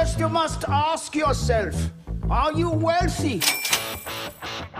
First, you must ask yourself Are you wealthy?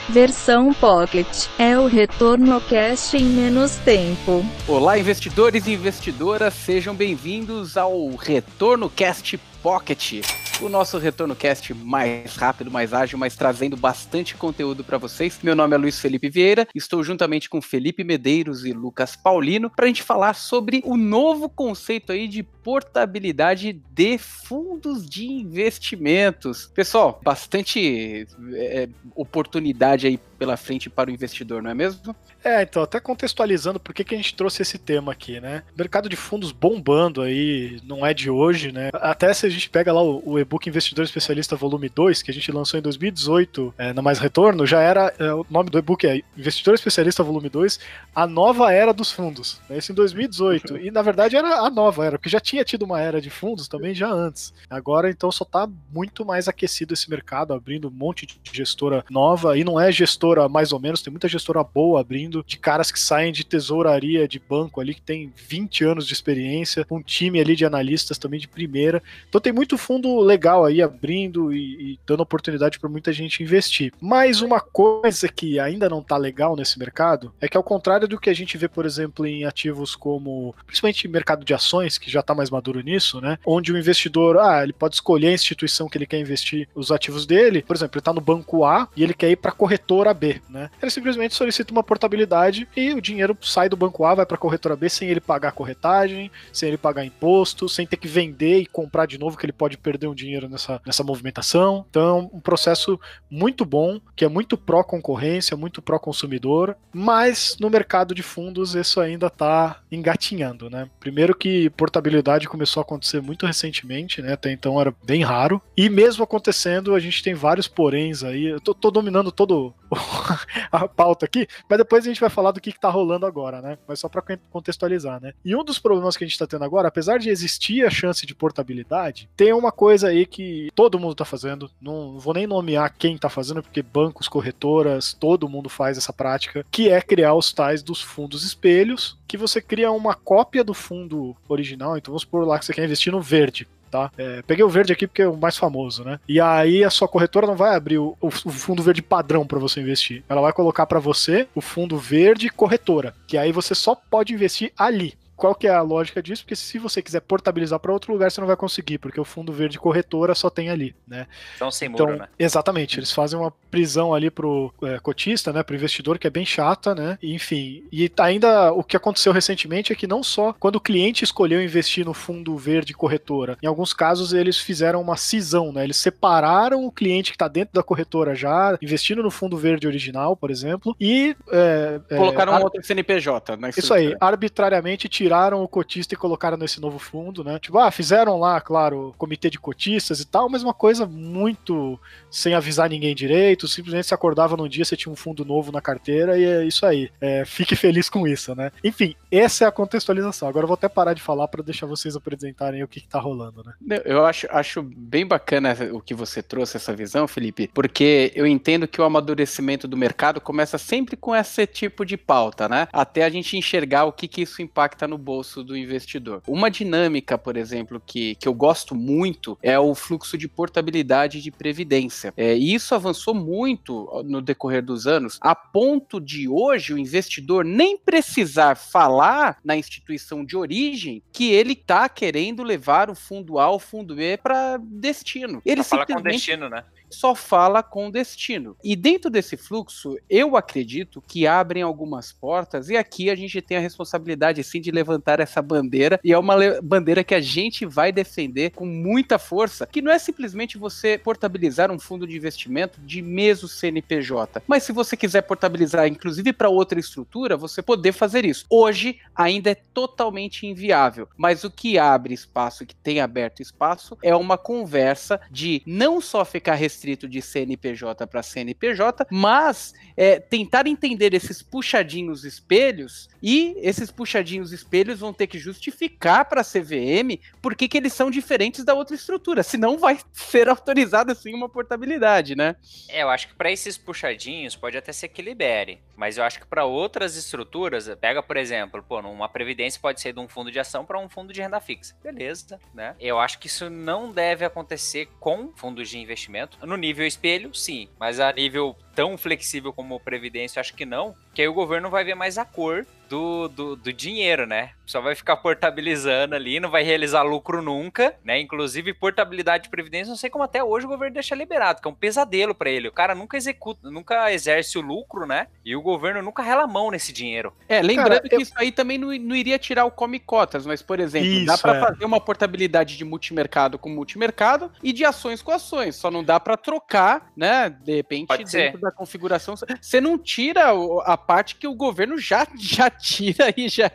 Versão Pocket é o retorno cash em menos tempo. Olá, investidores e investidoras, sejam bem-vindos ao Retorno Cast Pocket o nosso retorno cast mais rápido, mais ágil, mas trazendo bastante conteúdo para vocês. Meu nome é Luiz Felipe Vieira, estou juntamente com Felipe Medeiros e Lucas Paulino para a gente falar sobre o novo conceito aí de portabilidade de fundos de investimentos. Pessoal, bastante é, oportunidade aí pela frente para o investidor, não é mesmo? É, então, até contextualizando por que, que a gente trouxe esse tema aqui, né? Mercado de fundos bombando aí, não é de hoje, né? Até se a gente pega lá o, o e-book Investidor Especialista Volume 2, que a gente lançou em 2018, é, na Mais Retorno, já era, é, o nome do e-book é Investidor Especialista Volume 2, a nova era dos fundos. Né? Isso em 2018. e, na verdade, era a nova era, porque já tinha tido uma era de fundos também já antes. Agora, então, só tá muito mais aquecido esse mercado, abrindo um monte de gestora nova, e não é gestora mais ou menos, tem muita gestora boa abrindo, de caras que saem de tesouraria de banco ali, que tem 20 anos de experiência, um time ali de analistas também de primeira. Então tem muito fundo legal aí abrindo e, e dando oportunidade para muita gente investir. Mas uma coisa que ainda não tá legal nesse mercado é que ao contrário do que a gente vê, por exemplo, em ativos como, principalmente mercado de ações, que já tá mais maduro nisso, né? Onde o investidor, ah, ele pode escolher a instituição que ele quer investir os ativos dele. Por exemplo, ele tá no banco A e ele quer ir para corretora B, né? Ele simplesmente solicita uma portabilidade e o dinheiro sai do banco A, vai para a corretora B sem ele pagar corretagem, sem ele pagar imposto, sem ter que vender e comprar de novo, que ele pode perder um dinheiro nessa, nessa movimentação. Então, um processo muito bom, que é muito pró-concorrência, muito pró-consumidor, mas no mercado de fundos isso ainda está engatinhando, né? Primeiro que portabilidade começou a acontecer muito recentemente, né? Até então era bem raro. E mesmo acontecendo, a gente tem vários poréns aí. Eu tô, tô dominando todo a pauta aqui, mas depois a gente vai falar do que, que tá rolando agora, né? Mas só para contextualizar, né? E um dos problemas que a gente tá tendo agora, apesar de existir a chance de portabilidade, tem uma coisa aí que todo mundo tá fazendo, não vou nem nomear quem tá fazendo, porque bancos, corretoras, todo mundo faz essa prática, que é criar os tais dos fundos espelhos, que você cria uma cópia do fundo original, então vamos por lá que você quer investir no verde tá? É, peguei o verde aqui porque é o mais famoso, né? E aí a sua corretora não vai abrir o, o fundo verde padrão para você investir. Ela vai colocar para você o fundo verde corretora, que aí você só pode investir ali qual que é a lógica disso? Porque se você quiser portabilizar para outro lugar, você não vai conseguir, porque o fundo verde corretora só tem ali, né? Então sem muro, então, né? Exatamente, eles fazem uma prisão ali pro é, cotista, né, pro investidor, que é bem chata, né? E, enfim, e ainda o que aconteceu recentemente é que não só quando o cliente escolheu investir no fundo verde corretora, em alguns casos eles fizeram uma cisão, né? Eles separaram o cliente que está dentro da corretora já, investindo no fundo verde original, por exemplo, e é, é colocaram é, um outro CNPJ, né? Isso aí, arbitrariamente tiraram tiraram o cotista e colocaram nesse novo fundo, né? Tipo, ah, fizeram lá, claro, comitê de cotistas e tal, mas uma coisa muito sem avisar ninguém direito, simplesmente se acordava num dia, você tinha um fundo novo na carteira e é isso aí. É, fique feliz com isso, né? Enfim, essa é a contextualização. Agora eu vou até parar de falar para deixar vocês apresentarem o que, que tá rolando, né? Eu acho, acho bem bacana o que você trouxe, essa visão, Felipe, porque eu entendo que o amadurecimento do mercado começa sempre com esse tipo de pauta, né? Até a gente enxergar o que, que isso impacta no bolso do investidor. Uma dinâmica, por exemplo, que, que eu gosto muito é o fluxo de portabilidade de previdência. É, e isso avançou muito no decorrer dos anos, a ponto de hoje o investidor nem precisar falar na instituição de origem que ele está querendo levar o fundo A ou fundo B para destino. Ele simplesmente... com destino, né? Só fala com destino. E dentro desse fluxo, eu acredito que abrem algumas portas, e aqui a gente tem a responsabilidade sim de levantar essa bandeira, e é uma bandeira que a gente vai defender com muita força, que não é simplesmente você portabilizar um fundo de investimento de mesmo CNPJ, mas se você quiser portabilizar inclusive para outra estrutura, você poder fazer isso. Hoje ainda é totalmente inviável, mas o que abre espaço, que tem aberto espaço, é uma conversa de não só ficar restrito de CNPJ para CNPJ, mas é, tentar entender esses puxadinhos espelhos e esses puxadinhos espelhos vão ter que justificar para a CVM por que, eles são diferentes da outra estrutura, senão vai ser autorizada sim uma portabilidade, né? É, eu acho que para esses puxadinhos pode até ser que libere, mas eu acho que para outras estruturas, pega por exemplo, pô, uma previdência pode ser de um fundo de ação para um fundo de renda fixa, beleza, né? Eu acho que isso não deve acontecer com fundos de investimento. No nível espelho, sim, mas a nível tão flexível como previdência, acho que não, que aí o governo vai ver mais a cor do, do, do, dinheiro, né? Só vai ficar portabilizando ali, não vai realizar lucro nunca, né? Inclusive, portabilidade de previdência, não sei como até hoje o governo deixa liberado, que é um pesadelo para ele. O cara nunca executa, nunca exerce o lucro, né? E o governo nunca rela a mão nesse dinheiro. É, lembrando cara, que eu... isso aí também não, não iria tirar o come cotas, mas, por exemplo, isso, dá para é. fazer uma portabilidade de multimercado com multimercado e de ações com ações. Só não dá para trocar, né? De repente, Pode dentro ser. da configuração. Você não tira a parte que o governo já, já tira e já,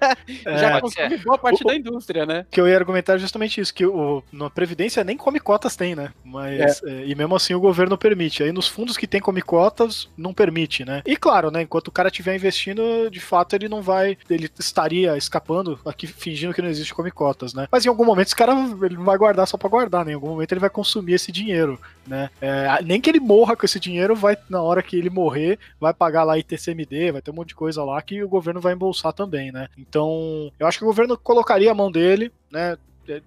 é, já consome boa parte o, da indústria, né? Que eu ia argumentar justamente isso, que o, na Previdência nem come cotas tem, né? Mas, é. É, e mesmo assim o governo permite. Aí nos fundos que tem come cotas, não permite, né? E claro, né? Enquanto o cara estiver investindo, de fato ele não vai. Ele estaria escapando aqui fingindo que não existe come cotas, né? Mas em algum momento esse cara ele não vai guardar só para guardar, né? Em algum momento ele vai consumir esse dinheiro, né? É, nem que ele morra com esse dinheiro, vai, na hora que ele morrer, vai pagar lá ITCMD, vai ter um monte de coisa lá que o governo vai embolsar também, né? Então, eu acho que o governo colocaria a mão dele, né?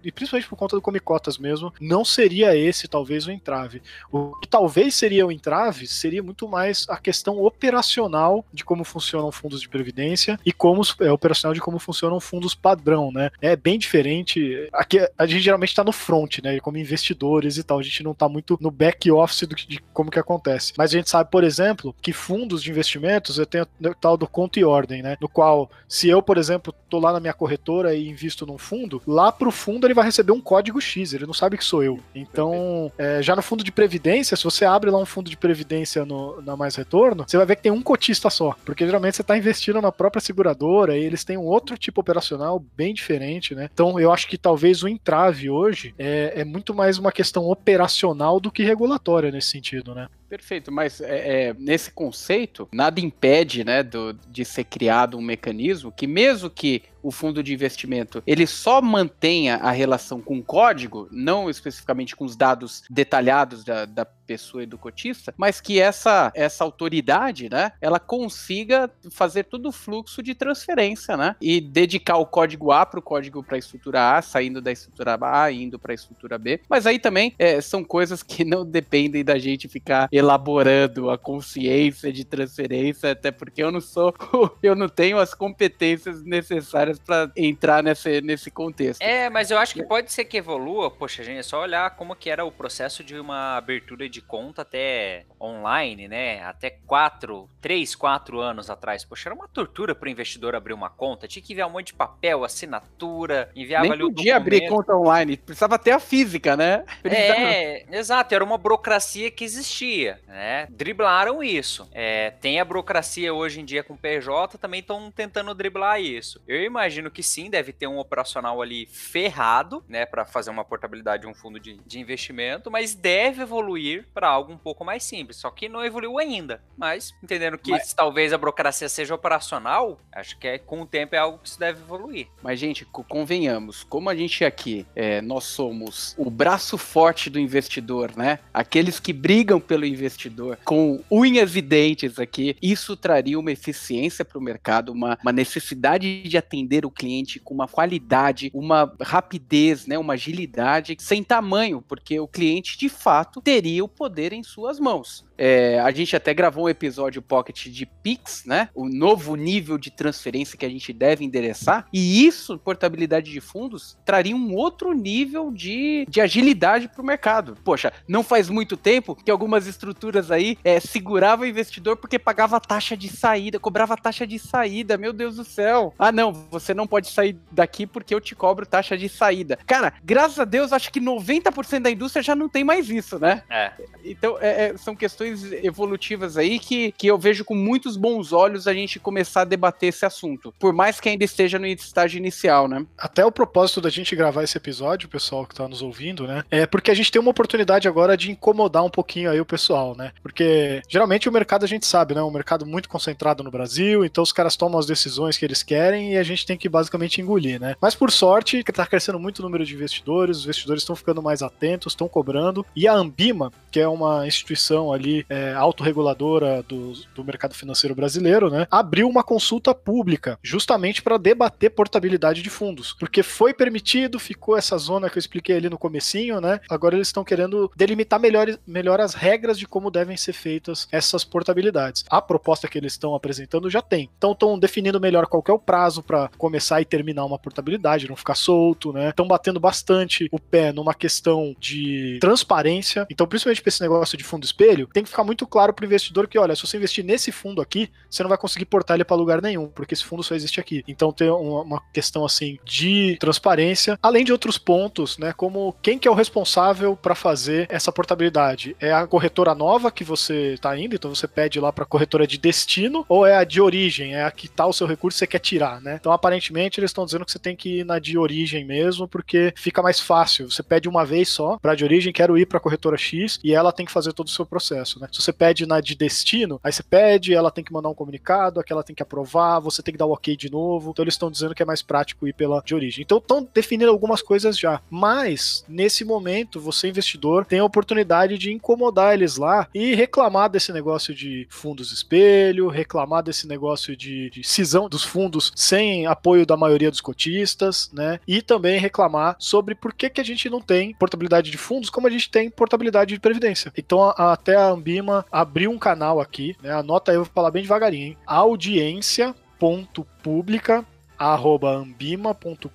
E principalmente por conta do Comicotas mesmo, não seria esse talvez o entrave. O que talvez seria o entrave seria muito mais a questão operacional de como funcionam fundos de previdência e como é operacional de como funcionam fundos padrão, né? É bem diferente. Aqui a gente geralmente está no front, né? Como investidores e tal, a gente não está muito no back office do, de como que acontece. Mas a gente sabe, por exemplo, que fundos de investimentos eu tenho o tal do conta e ordem, né? No qual, se eu, por exemplo, tô lá na minha corretora e invisto num fundo, lá pro fundo ele vai receber um código X, ele não sabe que sou eu. Então, é, já no fundo de previdência, se você abre lá um fundo de previdência no, na Mais Retorno, você vai ver que tem um cotista só, porque geralmente você está investindo na própria seguradora e eles têm um outro tipo operacional bem diferente, né? Então, eu acho que talvez o entrave hoje é, é muito mais uma questão operacional do que regulatória nesse sentido, né? Perfeito, mas é, é, nesse conceito, nada impede né, do, de ser criado um mecanismo que, mesmo que o fundo de investimento ele só mantenha a relação com o código, não especificamente com os dados detalhados da, da pessoa e do cotista, mas que essa, essa autoridade, né, ela consiga fazer todo o fluxo de transferência, né, e dedicar o código A para o código para a estrutura A, saindo da estrutura A indo para a estrutura B. Mas aí também é, são coisas que não dependem da gente ficar elaborando a consciência de transferência, até porque eu não sou, eu não tenho as competências necessárias para entrar nesse, nesse contexto. É, mas eu acho que pode ser que evolua, poxa, gente, é só olhar como que era o processo de uma abertura de conta até online, né? Até quatro, três, quatro anos atrás. Poxa, era uma tortura para o investidor abrir uma conta, tinha que enviar um monte de papel, assinatura, enviava Nem ali o podia abrir conta online, precisava ter a física, né? Precisava... É, exato, era uma burocracia que existia né? Driblaram isso. É, tem a burocracia hoje em dia com PJ, também estão tentando driblar isso. Eu imagino que sim, deve ter um operacional ali ferrado, né, para fazer uma portabilidade de um fundo de, de investimento, mas deve evoluir para algo um pouco mais simples. Só que não evoluiu ainda. Mas entendendo que mas... talvez a burocracia seja operacional, acho que é, com o tempo é algo que se deve evoluir. Mas gente, convenhamos, como a gente aqui, é, nós somos o braço forte do investidor, né? Aqueles que brigam pelo investidor investidor com unhas e dentes aqui, isso traria uma eficiência para o mercado, uma, uma necessidade de atender o cliente com uma qualidade, uma rapidez, né, uma agilidade sem tamanho, porque o cliente de fato teria o poder em suas mãos. É, a gente até gravou um episódio Pocket de Pix, né? O novo nível de transferência que a gente deve endereçar. E isso, portabilidade de fundos, traria um outro nível de, de agilidade para o mercado. Poxa, não faz muito tempo que algumas estruturas aí é, seguravam o investidor porque pagava taxa de saída, cobrava taxa de saída. Meu Deus do céu. Ah, não, você não pode sair daqui porque eu te cobro taxa de saída. Cara, graças a Deus, acho que 90% da indústria já não tem mais isso, né? É. Então, é, é são questões evolutivas aí que, que eu vejo com muitos bons olhos a gente começar a debater esse assunto. Por mais que ainda esteja no estágio inicial, né? Até o propósito da gente gravar esse episódio, pessoal que tá nos ouvindo, né? É porque a gente tem uma oportunidade agora de incomodar um pouquinho aí o pessoal, né? Porque geralmente o mercado a gente sabe, né? Um mercado muito concentrado no Brasil, então os caras tomam as decisões que eles querem e a gente tem que basicamente engolir, né? Mas por sorte, está crescendo muito o número de investidores, os investidores estão ficando mais atentos, estão cobrando. E a Ambima, que é uma instituição ali é, autorreguladora do, do mercado financeiro brasileiro, né, abriu uma consulta pública justamente para debater portabilidade de fundos, porque foi permitido, ficou essa zona que eu expliquei ali no comecinho, né? Agora eles estão querendo delimitar melhor, melhor as regras de como devem ser feitas essas portabilidades. A proposta que eles estão apresentando já tem. Então estão definindo melhor qual é o prazo para começar e terminar uma portabilidade, não ficar solto, né? Estão batendo bastante o pé numa questão de transparência. Então, principalmente para esse negócio de fundo espelho, tem que ficar muito claro para o investidor que, olha, se você investir nesse fundo aqui, você não vai conseguir portar ele para lugar nenhum, porque esse fundo só existe aqui. Então tem uma, questão assim de transparência, além de outros pontos, né? Como quem que é o responsável para fazer essa portabilidade? É a corretora nova que você está indo, então você pede lá para a corretora de destino, ou é a de origem, é a que tá o seu recurso que você quer tirar, né? Então aparentemente eles estão dizendo que você tem que ir na de origem mesmo, porque fica mais fácil. Você pede uma vez só para de origem, quero ir para a corretora X e ela tem que fazer todo o seu processo, né? Se você pede na de destino, aí você pede, ela tem que mandar um comunicado, aquela tem que aprovar, você tem que dar o ok de novo. Então eles estão dizendo que é mais prático ir pela de origem. Então estão definindo algumas coisas já. Mas nesse momento, você investidor tem a oportunidade de incomodar eles lá e reclamar desse negócio de fundos espelho, reclamar desse negócio de, de cisão dos fundos sem apoio da maioria dos cotistas, né? E também reclamar sobre por que, que a gente não tem portabilidade de fundos como a gente tem portabilidade de previdência. Então a, até a Ambima abriu um canal aqui, né? Anota aí, eu vou falar bem devagarinho, hein? Audiência.pública ambima.com.br.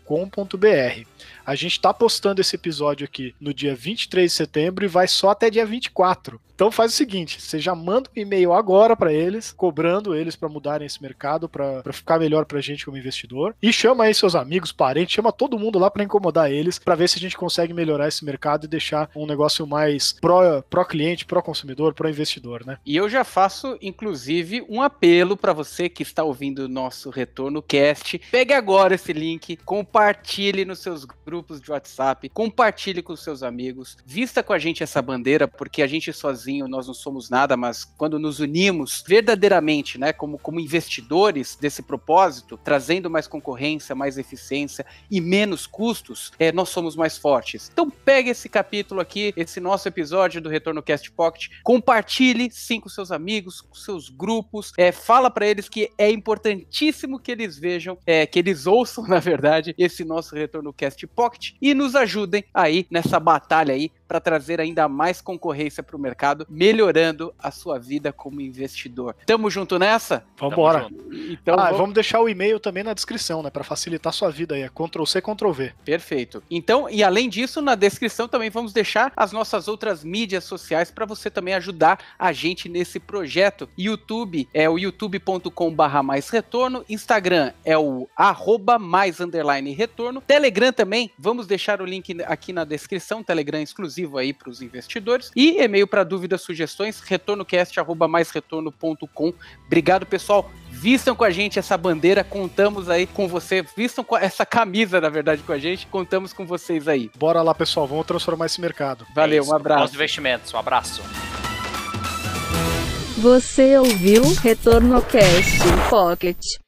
A gente está postando esse episódio aqui no dia 23 de setembro e vai só até dia 24. Então faz o seguinte, você já manda um e-mail agora para eles, cobrando eles para mudarem esse mercado, para ficar melhor para a gente como investidor, e chama aí seus amigos, parentes, chama todo mundo lá para incomodar eles, para ver se a gente consegue melhorar esse mercado e deixar um negócio mais pró, pró cliente, pró consumidor, pró investidor, né? E eu já faço inclusive um apelo para você que está ouvindo o nosso retorno cast, pegue agora esse link, compartilhe nos seus grupos de WhatsApp, compartilhe com seus amigos, vista com a gente essa bandeira, porque a gente sozinho nós não somos nada, mas quando nos unimos verdadeiramente, né, como, como investidores desse propósito, trazendo mais concorrência, mais eficiência e menos custos, é, nós somos mais fortes. Então pegue esse capítulo aqui, esse nosso episódio do Retorno Cast Pocket, compartilhe sim com seus amigos, com seus grupos, é, fala para eles que é importantíssimo que eles vejam, é, que eles ouçam, na verdade, esse nosso Retorno Cast Pocket e nos ajudem aí nessa batalha aí para trazer ainda mais concorrência para o mercado, melhorando a sua vida como investidor. Tamo junto nessa? Vamos embora. Então, ah, vamos... vamos... deixar o e-mail também na descrição, né, para facilitar a sua vida aí, é Ctrl C, Ctrl V. Perfeito. Então, e além disso, na descrição também vamos deixar as nossas outras mídias sociais para você também ajudar a gente nesse projeto. YouTube é o youtube.com/barra mais retorno, Instagram é o arroba mais underline retorno, Telegram também Vamos deixar o link aqui na descrição, Telegram exclusivo aí para os investidores. E e-mail para dúvidas, sugestões, retornocast.com. Obrigado, pessoal. Vistam com a gente essa bandeira, contamos aí com você. Vistam com essa camisa, na verdade, com a gente. Contamos com vocês aí. Bora lá, pessoal. Vamos transformar esse mercado. Valeu, é um abraço. Bons investimentos, um abraço. Você ouviu Retorno Cast Pocket.